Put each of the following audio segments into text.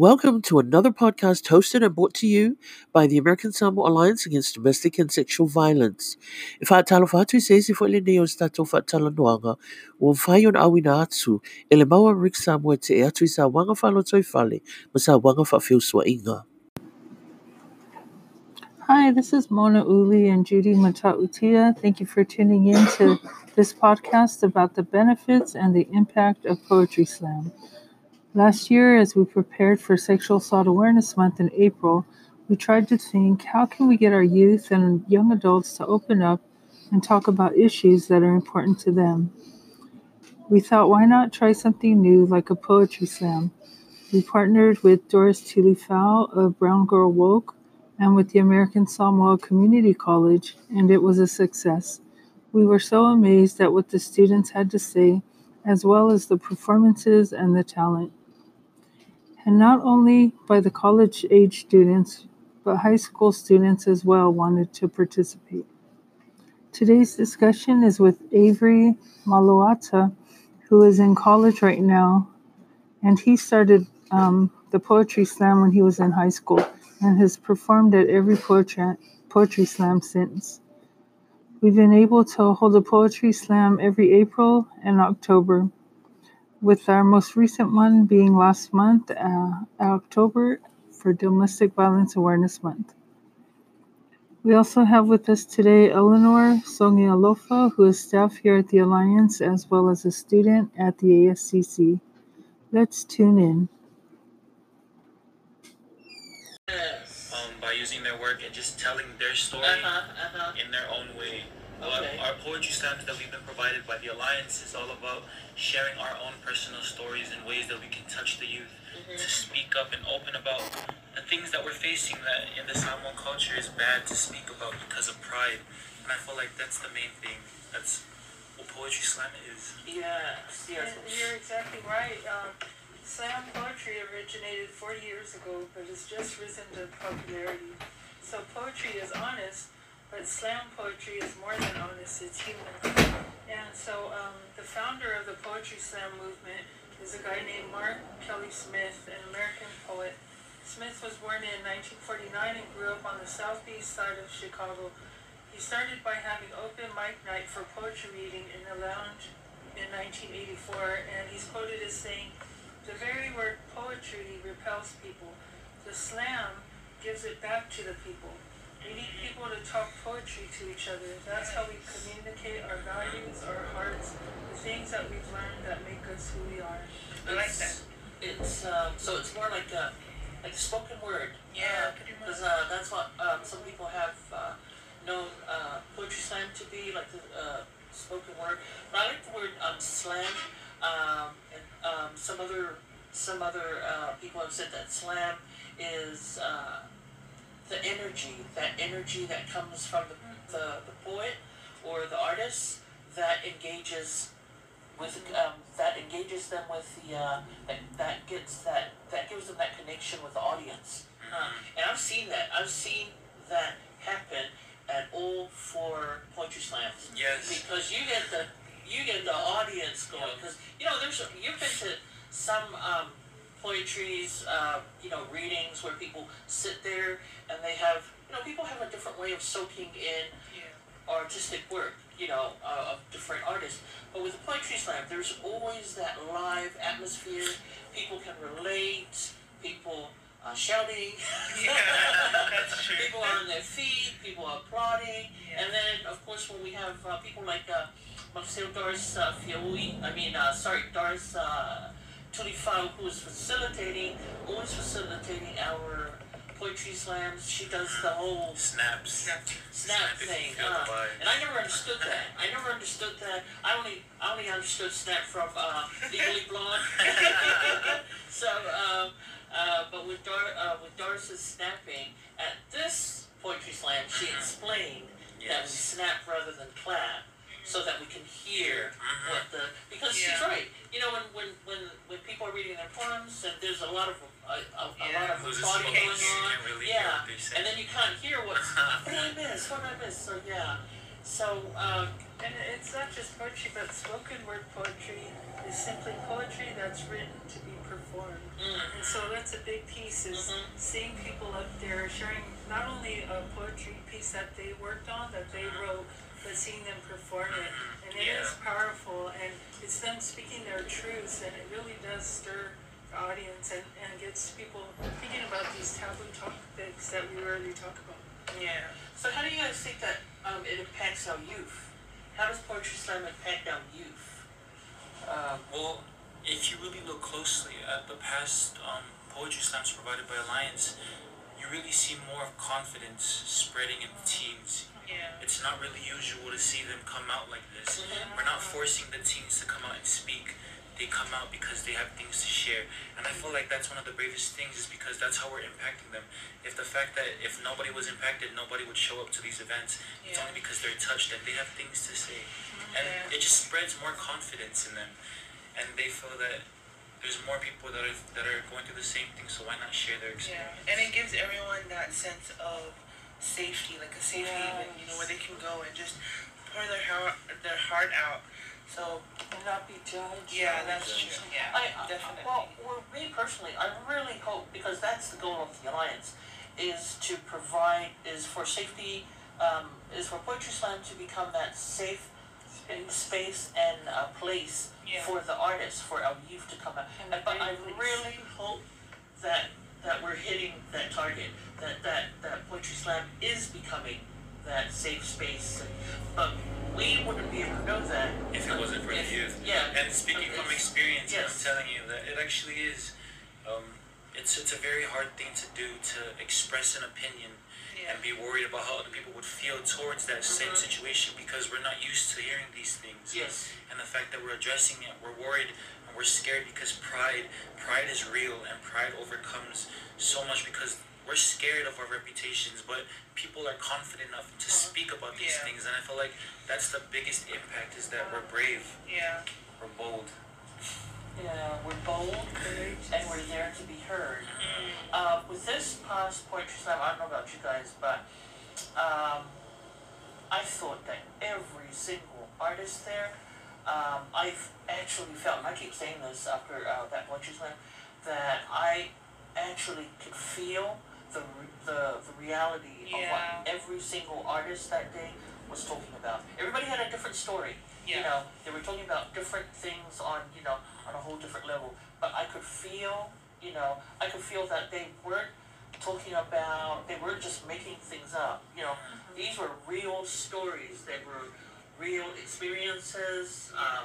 Welcome to another podcast hosted and brought to you by the American Samoa Alliance Against Domestic and Sexual Violence. E whaatalo whātu se si fwele neo stato whaatala noanga o whai on awina atu e maua Rick Samoa te e atu i sa wanga toi whale ma sa wanga whawhiusua inga. Hi, this is Mona Uli and Judy Matautia. Thank you for tuning in to this podcast about the benefits and the impact of Poetry Slam. Last year, as we prepared for Sexual Assault Awareness Month in April, we tried to think how can we get our youth and young adults to open up and talk about issues that are important to them. We thought, why not try something new like a poetry slam? We partnered with Doris Tulifau of Brown Girl Woke and with the American Samoa Community College, and it was a success. We were so amazed at what the students had to say, as well as the performances and the talent and not only by the college age students, but high school students as well wanted to participate. Today's discussion is with Avery Maloata, who is in college right now, and he started um, the poetry slam when he was in high school and has performed at every poetry, poetry slam since. We've been able to hold a poetry slam every April and October with our most recent one being last month, uh, October, for Domestic Violence Awareness Month. We also have with us today Eleanor Sogialofa, who is staff here at the Alliance as well as a student at the ASCC. Let's tune in. Um, by using their work and just telling their story Uh-huh, uh-huh. in their own way. Okay. Our, our poetry slams that we've been provided by the Alliance is all about sharing our own personal stories in ways that we can touch the youth Mm-hmm. to speak up and open about the things that we're facing that in the Samoan culture is bad to speak about because of pride. And I feel like that's the main thing. That's what poetry slam is. Yes, yes. And You're exactly right. Um, slam poetry originated 40 years ago, but has just risen to popularity. So poetry is honest, but slam poetry is more than honest, it's human. And so um, the founder of the poetry slam movement is a guy named Marc Kelly Smith, an American poet. Smith was born in 1949 and grew up on the southeast side of Chicago. He started by having open mic night for poetry reading in a lounge in 1984, and he's quoted as saying, The very word poetry repels people. The slam gives it back to the people. We need people to talk poetry to each other. That's how we communicate our values, our hearts, the things that we've learned that make us who we are. I like that. It's um, so it's more like a like spoken word. Yeah, pretty much. Because uh, that's what um, some people have uh, known uh, poetry slam to be, like the uh, spoken word. But I like the word um, slam. Um, and um, some other some other uh, people have said that slam is uh, the energy, that energy that comes from the, the, the poet or the artist that engages with um, that engages them with the uh, that, that gets that that gives them that connection with the audience. Uh, and I've seen that. I've seen that happen at all four poetry slams Yes. because you get the you get the audience going because you know there's you've been to some um, poetries uh, you know readings where people sit there and they have you know people have a different way of soaking in artistic work you know uh, of different artists. But with the poetry slam there's always that live atmosphere. People can relate. People uh, shouting. That's true. people are on their feet. People are applauding. And then, of course, when we have uh, people like uh, Marcel Doris uh, Fiaui, I mean, uh, sorry, Doris uh, Tulifau, who is facilitating, who is facilitating our poetry slams. She does the whole Snaps. snap if you thing. Uh, and I never understood that. I never understood that. I only, I only understood snap from uh, Legally Blonde. so, um, uh, but with Dar- uh, with Doris's snapping at this poetry slam, she explained that we Yes. snap rather than clap, so that we can hear Mhm. what the because she's right. You know, when when when when people are reading their poems and there's a lot of a, a, a Yeah. lot of applauding going You on. can't really hear yeah, what they say. and then you can't hear what's what did I miss? What did I miss? So yeah, So, um, And it's not just poetry, but spoken word poetry is simply poetry that's written to be performed. mm, And so that's a big piece is Mhm. seeing people up there sharing not only a poetry piece that they worked on, that they wrote, but seeing them perform it. And it is Yeah. powerful and it's them speaking their truths and it really does stir the audience and, and gets people thinking about these taboo topics that we rarely talk about. yeah. So how do you guys think that um, it impacts our youth? How does poetry slam impact our youth? Um, Well, if you really look closely at the past um, poetry slams provided by Alliance, you really see more of confidence spreading in the teens. Yeah. It's not really usual to see them come out like this. We're not forcing the teens to come out and speak. They come out because they have things to share. And I feel like that's one of the bravest things is because that's how we're impacting them. If the fact that if nobody was impacted, nobody would show up to these events, it's only because they're touched and they have things to say. Mm-hmm. And Yeah. it just spreads more confidence in them. And they feel that there's more people that are, that are going through the same thing, so why not share their Yeah, experience? and it gives everyone that sense of safety, like a safe haven, you know, where they can go and just pour their heart, their heart out. So And not be judged. yeah, that's true. Yeah, I, I- definitely. Well, well, me personally, I really hope because that's the goal of the alliance, is to provide is for safety, um, is for poetry slam to become that safe space and uh, place Yeah. for the artists, for our youth to come out. And but I really hope that that we're hitting that target, that that that poetry slam is becoming that safe space. But we wouldn't be able to know that If it wasn't for the youth. Yeah. And speaking from experience, yes. I'm telling you that it actually is. Um, it's it's a very hard thing to do to express an opinion yeah. and be worried about how other people would feel towards that same Mhm. situation because we're not used to hearing these things. Yes. And the fact that we're addressing it, we're worried and we're scared because pride, pride is real and pride overcomes so much because we're scared of our reputations, but people are confident enough to speak about these Yeah. things, and I feel like that's the biggest impact is that we're brave, yeah. we're bold. Yeah, we're bold and we're there to be heard. Uh, with this past poetry slam, I don't know about you guys, but um, I thought that every single artist there, um, I've actually felt, and I keep saying this after uh, that poetry slam, that I actually could feel the the, the reality of what every single artist that day was talking about. Everybody had a different story. You know, they were talking about different things on, you know, on a whole different level. But I could feel, you know, I could feel that they weren't talking about, they weren't just making things up. You know, these were real stories. They were real experiences. Um,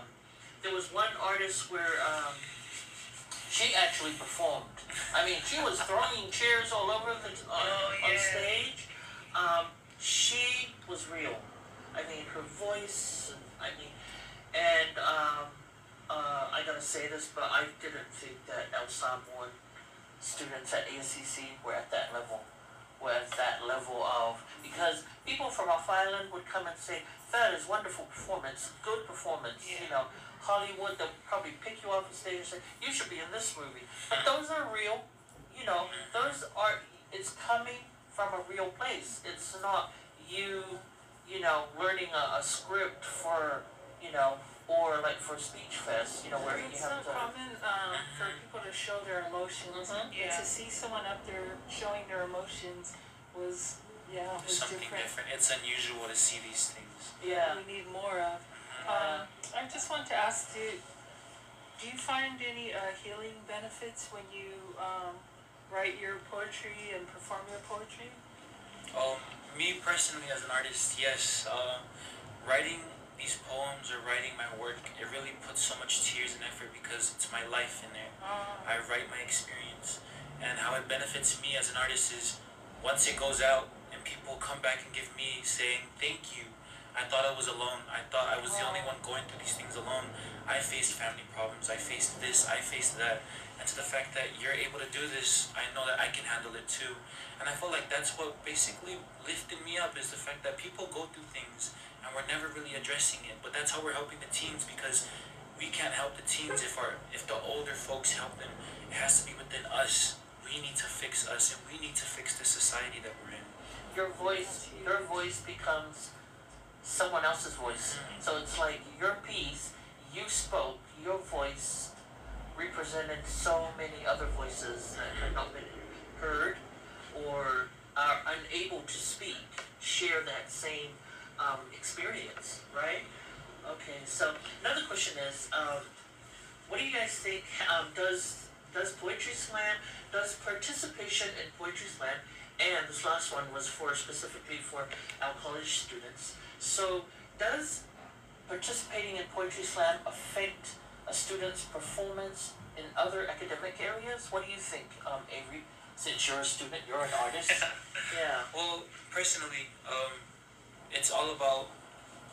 there was one artist where um, she actually performed. I mean, she was throwing chairs all over the on, Oh, on yeah. stage. Um, she was real. I mean, her voice. I mean, and um, uh, I gotta say this, but I didn't think that El Samoan students at ACC were at that level. Were at that level of because people from off island would come and say that is wonderful performance, good performance. You know, Hollywood they'll probably pick you off the stage and say you should be in this movie. But those are real. You know, those are. It's coming from a real place. It's not you you know, learning a, a script for, you know, or like for speech fest, you know, where you It's have so to. common um, for people to show their emotions. Mhm. And to see someone up there showing their emotions was, yeah, was Something different. different. It's unusual to see these things. Yeah. We need more of. Um, I just want to ask, do, do you find any uh, healing benefits when you um, write your poetry and perform your poetry? Um, me personally, as an artist, yes. Uh, writing these poems or writing my work, it really puts so much tears and effort because it's my life in there. Uh, I write my experience, and how it benefits me as an artist is once it goes out and people come back and give me saying thank you. I thought I was alone. I thought I was the only one going through these things alone. I faced family problems. I faced this. I faced that. And to the fact that you're able to do this, I know that I can handle it too. And I feel like that's what basically lifted me up is the fact that people go through things and we're never really addressing it. But that's how we're helping the teens because we can't help the teens if our if the older folks help them. It has to be within us. We need to fix us and we need to fix the society that we're in. Your voice, your voice becomes someone else's voice. Mm-hmm. So it's like your piece, you spoke, your voice represented so many other voices that have not been heard or are unable to speak, share that same um, experience, right? Okay, so another question is, um, what do you guys think? Um, does does poetry slam, does participation in poetry slam, and this last one was for specifically for our college students. So does participating in poetry slam affect a student's performance in other academic areas? What do you think, um, Avery? Since you're a student, you're an artist. yeah. Well, personally, um, it's all about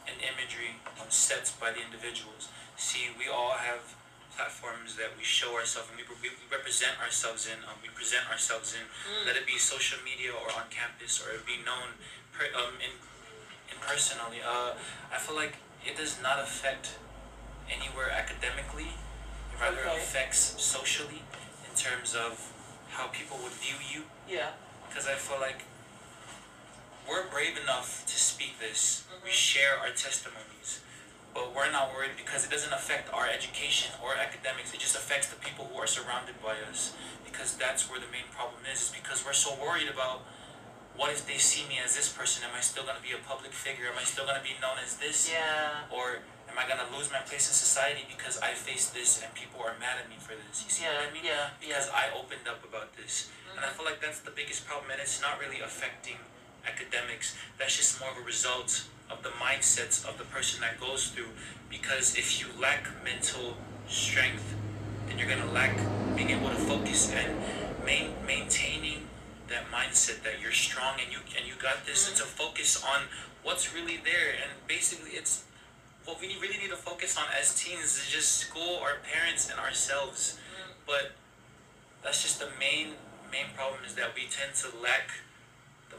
an imagery um, set by the individuals. See, we all have platforms that we show ourselves and we, we represent ourselves in. Um, we present ourselves in, Mm. let it be social media or on campus or it be known per, um, in, in personally. Uh, I feel like it does not affect anywhere academically. It rather Okay. affects socially in terms of how people would view you Yeah. because I feel like we're brave enough to speak this. We Mhm. share our testimonies, but we're not worried because it doesn't affect our education or academics. It just affects the people who are surrounded by us because that's where the main problem is. Is because we're so worried about what if they see me as this person? Am I still gonna be a public figure? Am I still gonna be known as this? Yeah. Or am I gonna lose my place in society because I faced this and people are mad at me for this? You see Yeah. what I mean? Yeah. because Yeah. I opened up about this. And I feel like that's the biggest problem, and it's not really affecting academics. That's just more of a result of the mindsets of the person that goes through. Because if you lack mental strength, then you're gonna lack being able to focus and main, maintaining that mindset that you're strong and you and you got this, and to focus on what's really there. And basically, it's what we really need to focus on as teens is just school, our parents, and ourselves. Mm. But that's just the main main problem is that we tend to lack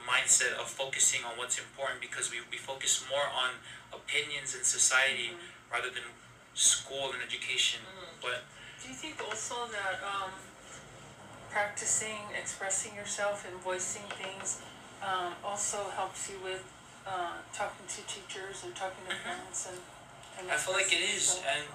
mindset of focusing on what's important because we, we focus more on opinions in society rather than school and education. But Do you think also that um, practicing expressing yourself and voicing things um, also helps you with uh, talking to teachers and talking to parents and, and I feel like it is, yourself? and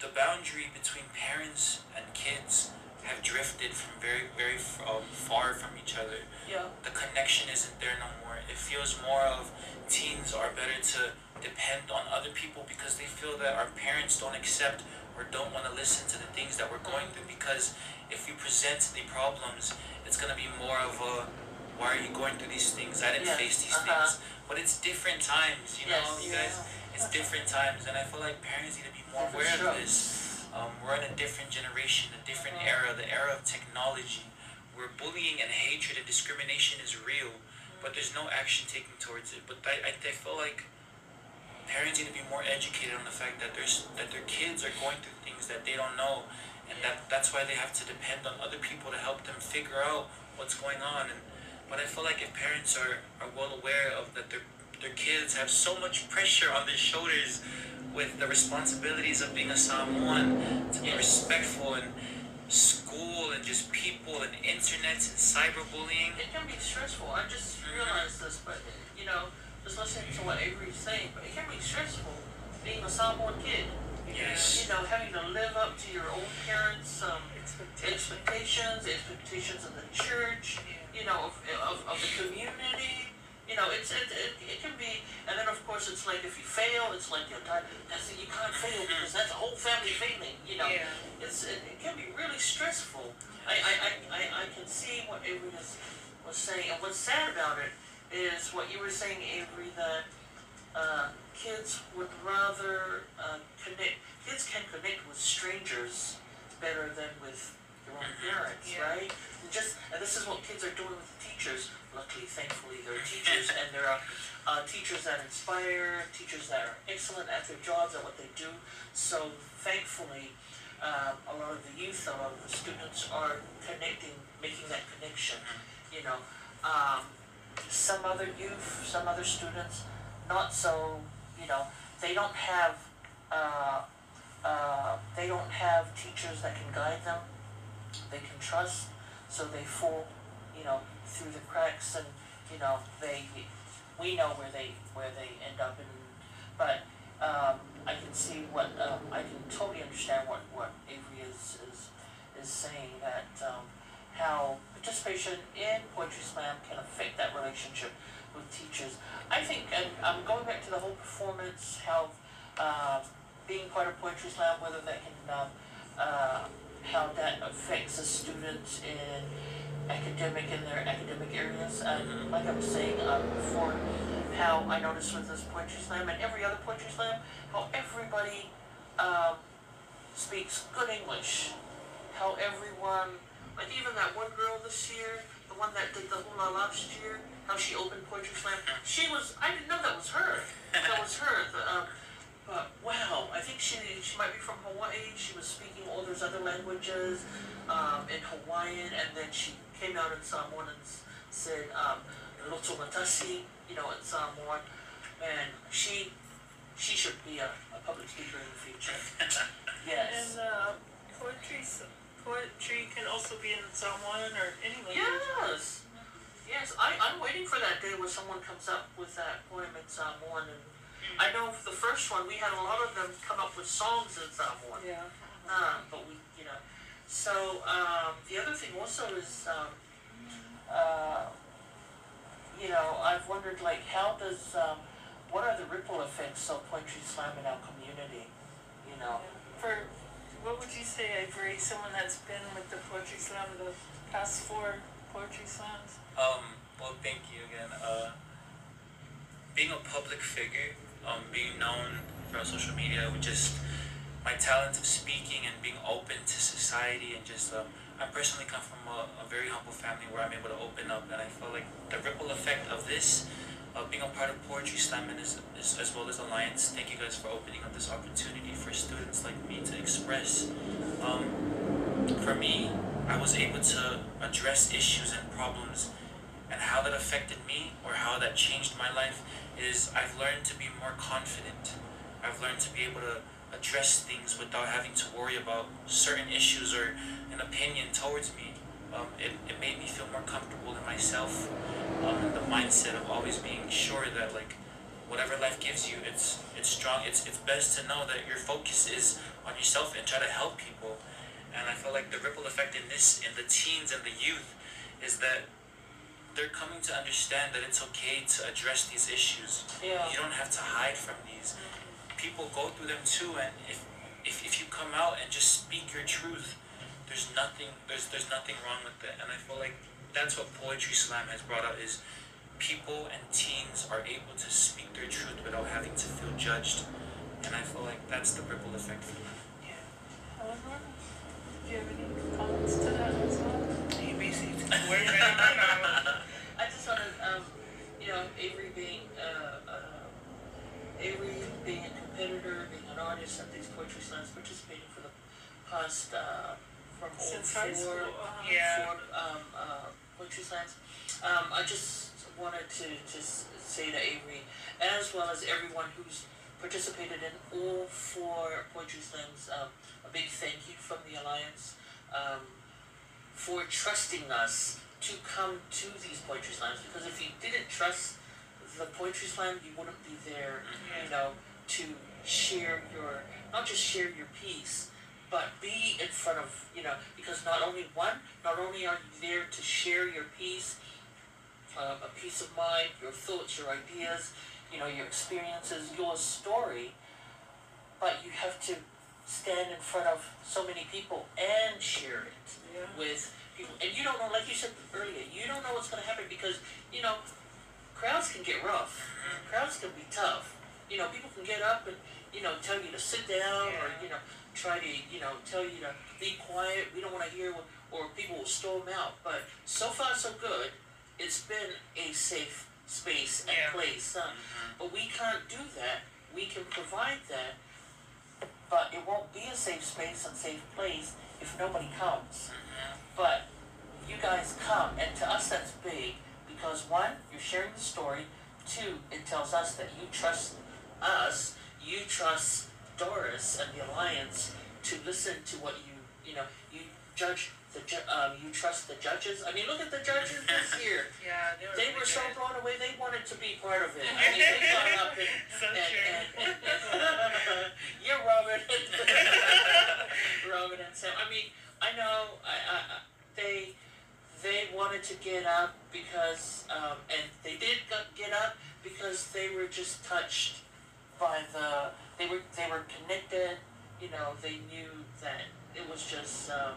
the boundary between parents and kids have drifted from very very f- um, far from each other. Yeah. the connection isn't there no more. It feels more of teens are better to depend on other people because they feel that our parents don't accept or don't want to listen to the things that we're going through because if we present the problems, it's going to be more of a why are you going through these things? I didn't Yeah, face these uh-huh. things. But it's different times, you know, Yes. you guys. It's different times, and I feel like parents need to be more aware of this. Um, we're in a different generation, a different era, the era of technology, where bullying and hatred and discrimination is real, but there's no action taken towards it. But I, I, I feel like parents need to be more educated on the fact that there's that their kids are going through things that they don't know, and that that's why they have to depend on other people to help them figure out what's going on. And but I feel like if parents are, are well aware of that their their kids have so much pressure on their shoulders with the responsibilities of being a Samoan to be Yes. respectful and school and just people and internet and cyberbullying. It can be stressful. I just realized this, but you know, just listening to what Avery's saying, but it can be stressful being a Samoan kid. Yes. You know, having to live up to your own parents' um, Expectation. expectations, expectations of the church, you know, of, of, of the community. You know, it's it, it, it can be, and then of course it's like if you fail, it's like you're done. That's you can't fail because that's a whole family failing. You know, Yeah. it's it, it can be really stressful. I I, I, I, I can see what Avery was, was saying, and what's sad about it is what you were saying, Avery, that uh, kids would rather uh, connect. Kids can connect with strangers better than with their own parents, Yeah. right? And just and this is what kids are doing with the teachers. Luckily, thankfully, there are teachers, and there are uh, teachers that inspire, teachers that are excellent at their jobs, at what they do. So, thankfully, um, a lot of the youth, a lot of the students are connecting, making that connection. You know, um, some other youth, some other students, not so. You know, they don't have. Uh, uh, they don't have teachers that can guide them. They can trust, so they fall, you know, through the cracks, and you know they we know where they where they end up in, but um, I can see what um, I can totally understand what what Avery is is is saying that um, how participation in poetry slam can affect that relationship with teachers. I think, and I'm going back to the whole performance, how uh, being part of poetry slam, whether that can um, uh, how that affects a student in academic in their academic areas. And like I was saying um, before, how I noticed with this poetry slam and every other poetry slam, how everybody um, speaks good English. How everyone, like even that one girl this year, the one that did the hula last year, how she opened poetry slam. She was, I didn't know that was her. That was her. The, um, but wow, I think she she might be from Hawaii. She was speaking all those other languages um, in Hawaiian, and then she came out in Samoan and said um, "Loto Matasi," you know, in Samoan, and she she should be a, a public speaker in the future. yes. And uh, poetry, poetry can also be in Samoan or any language. Yes. Yes, I, I'm waiting for that day where someone comes up with that poem in Samoan. And I know for the first one, we had a lot of them come up with songs in Samoan. Yeah. Uh, but we, you know. So um, the other thing also is, um, uh, you know, I've wondered like how does, um, what are the ripple effects of poetry slam in our community? You know. For what would you say, Avery? Someone that's been with the poetry slam the past four poetry slams. Um, well, thank you again. Uh, being a public figure, um, being known throughout social media with just my talent of speaking and being open to society and just, um, I personally come from a, a very humble family where I'm able to open up and I feel like the ripple effect of this, uh, being a part of Poetry Slam and as, as, as well as Alliance, thank you guys for opening up this opportunity for students like me to express. Um, for me, I was able to address issues and problems and how that affected me or how that changed my life is I've learned to be more confident. I've learned to be able to address things without having to worry about certain issues or an opinion towards me. Um, it, it made me feel more comfortable in myself um, and the mindset of always being sure that like whatever life gives you it's it's strong it's it's best to know that your focus is on yourself and try to help people and I feel like the ripple effect in this in the teens and the youth is that they're coming to understand that it's okay to address these issues. Yeah. You don't have to hide from these. People go through them too and if if, if you come out and just speak your truth, there's nothing there's there's nothing wrong with it. And I feel like that's what Poetry Slam has brought out is people and teens are able to speak their truth without having to feel judged. And I feel like that's the ripple effect for me. Eleanor, do you have any comments to that as well? You basically know, Avery being, uh, uh, Avery being a competitor, being an artist at these poetry slams, participating for the past, uh, from all Since high school. four, Uh, Yeah. four, um, uh, poetry slams. Um, I just wanted to just say to Avery, as well as everyone who's participated in all four poetry slams, um, a big thank you from the Alliance, um, for trusting us to come to these poetry slams because if you didn't trust the poetry slam you wouldn't be there you know to share your not just share your piece but be in front of you know because not only one not only are you there to share your piece um, a peace of mind your thoughts your ideas you know your experiences your story but you have to stand in front of so many people and share it Yeah. with people. And you don't know, like you said earlier, you don't know what's going to happen because, you know, crowds can get rough. Crowds can be tough. You know, people can get up and, you know, tell you to sit down or, you know, try to, you know, tell you to be quiet. We don't want to hear what, or people will storm out. But so far, so good. It's been a safe space and Yeah. place. Uh, but we can't do that. We can provide that. But it won't be a safe space and safe place if nobody comes. But you guys come, and to us that's big because one, you're sharing the story. Two, it tells us that you trust us. You trust Doris and the Alliance to listen to what you, you know, you judge the ju- um, you trust the judges. I mean, look at the judges this year. Yeah, they were, They really were so good. blown away. They wanted to be part of it. I mean, they got up and, So and, true. and, you're Robin, And Sam. I mean, I know. I, I, they they wanted to get up because, um, and they did get up because they were just touched by the. They were they were connected. You know, they knew that it was just. Um,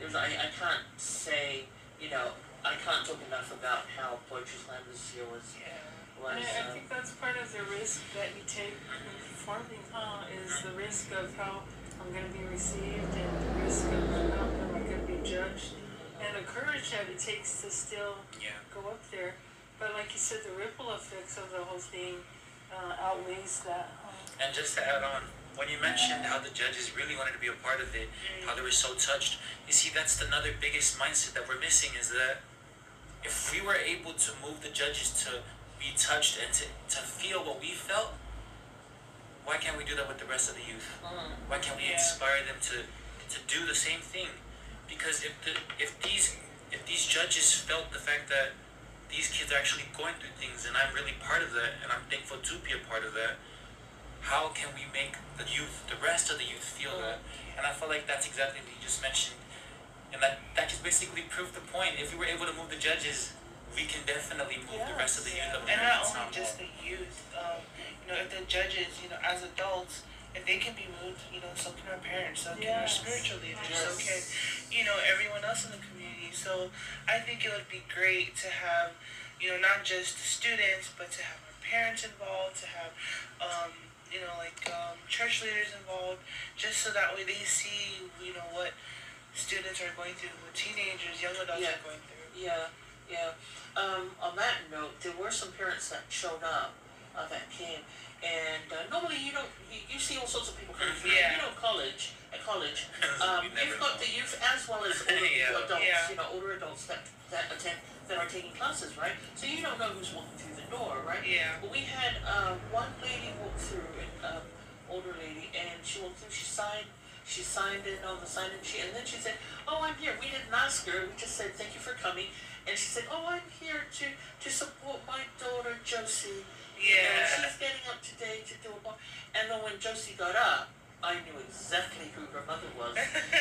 it was. I, I can't say. You know, I can't talk enough about how poetry slam this year was Yeah. was. I, I um, think that's part of the risk that you take in performing, huh? Is the risk of how I'm going to be received and the risk of how am I going to be judged and the courage that it takes to still Yeah. go up there. But like you said, the ripple effects of the whole thing uh, outweighs that. And just to add on, when you mentioned how the judges really wanted to be a part of it, how they were so touched, you see, that's another biggest mindset that we're missing is that if we were able to move the judges to be touched and to, to feel what we felt, why can't we do that with the rest of the youth? mm, Why can't we Yeah. inspire them to, to do the same thing? Because if the if these if these judges felt the fact that these kids are actually going through things and I'm really part of that and I'm thankful to be a part of that, how can we make the youth, the rest of the youth feel that? And I feel like that's exactly what you just mentioned. And that, that just basically proved the point. If we were able to move the judges, we can definitely move the rest of the youth up And not It's only just the youth, um, you know, if the judges, you know, as adults, if they can be moved, you know, so can our parents, so can our spiritual leaders, so can, you know, everyone else in the community. So I think it would be great to have, you know, not just the students, but to have our parents involved, to have, um, you know, like um, church leaders involved, just so that way they see, you know, what students are going through, what teenagers, young adults Yeah. are going through. Yeah, yeah. Um, on that note, there were some parents that showed up, uh, that came, and uh, normally you don't, you, you see all sorts of people coming through. Yeah. You know, college, at college, um, you you've got know. the youth as well as older Yeah. adults, Yeah. you know, older adults that, that attend, that are taking classes, right? So you don't know who's walking through the door, right? Yeah. But we had um, one lady walk through, an um, older lady, and she walked through. She signed. She signed in on the sign-in sheet, and then she said, "Oh, I'm here." We didn't ask her. We just said, "Thank you for coming." And she said, "Oh, I'm here to to support my daughter Josie. You know, Yeah. she's getting up today to do a bar." And then when Josie got up, I knew exactly who her mother was.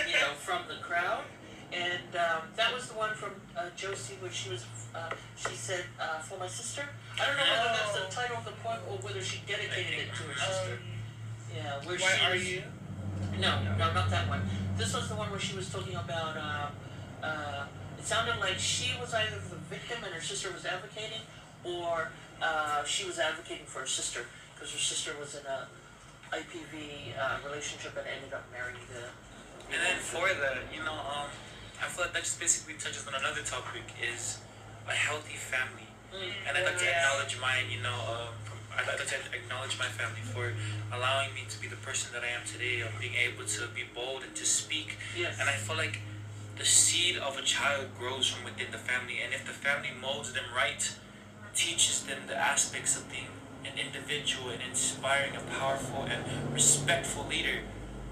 you know, from the crowd. And um, that was the one from uh, Josie, where she was. Uh, she said, uh, "For my sister." I don't know whether that's the Oh. title of the poem or whether she dedicated it to her sister. Um, Yeah, where why she are was, you? No, no, not that one. This was the one where she was talking about. Uh, uh, it sounded like she was either the victim and her sister was advocating, or uh, she was advocating for her sister because her sister was in a IPV uh, relationship and ended up marrying the. And then for that, you know, um, I feel like that just basically touches on another topic is a healthy family. Mm. And I'd like to acknowledge mine, you know, um, I'd like to acknowledge my family for allowing me to be the person that I am today, of being able to be bold and to speak. Yes. And I feel like the seed of a child grows from within the family, and if the family molds them right, teaches them the aspects of being an individual and inspiring a powerful and respectful leader,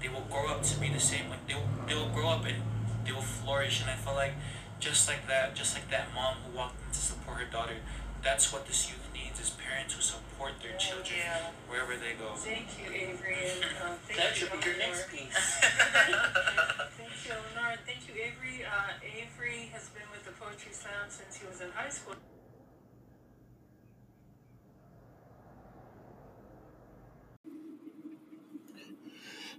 they will grow up to be the same. Like they will, they will grow up and they will flourish. And I feel like just like that, just like that mom who walked in to support her daughter, that's what this youth needs: is parents who support their children Yeah. wherever they go. Thank you, Avery, and um, thank that you, should be your next piece. Thank you, Eleanor. Thank you, Avery. Uh, Avery has been with the Poetry Slam since he was in high school.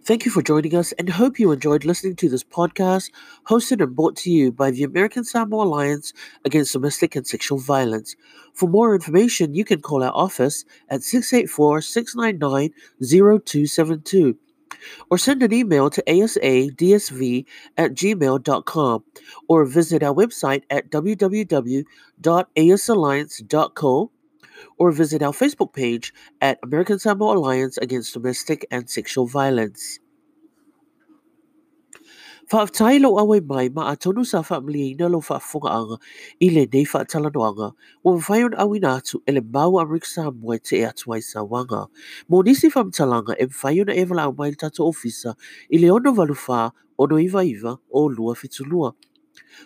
Thank you for joining us and hope you enjoyed listening to this podcast hosted and brought to you by the American Samoa Alliance Against Domestic and Sexual Violence. For more information, you can call our office at 684 699 0272 or send an email to asadsv at gmail.com or visit our website at www.asalliance.co or visit our Facebook page at American Samoa Alliance Against Domestic and Sexual Violence. Whaaftailo awe mai ma a tonu sa whaamliina lo whaafongaanga i le nei whaatalanoanga o mwhaion awi nātu e le mau Amerika Samoa te e atu ai sa wanga. Mō nisi whamtalanga e mwhaiona e wala au mai tato ofisa i le ono walu wha ono iwa o lua fitulua.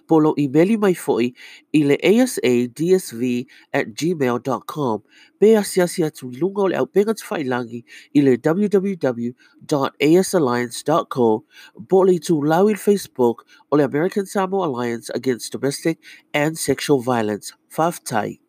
Polo emaili mai fo'i i le asadsv at gmail.com. Pe asiasi atu i lunga o le au penga tu whailangi i le www.asalliance.co po tu lau Facebook o le American Samoa Alliance Against Domestic and Sexual Violence. Faftai.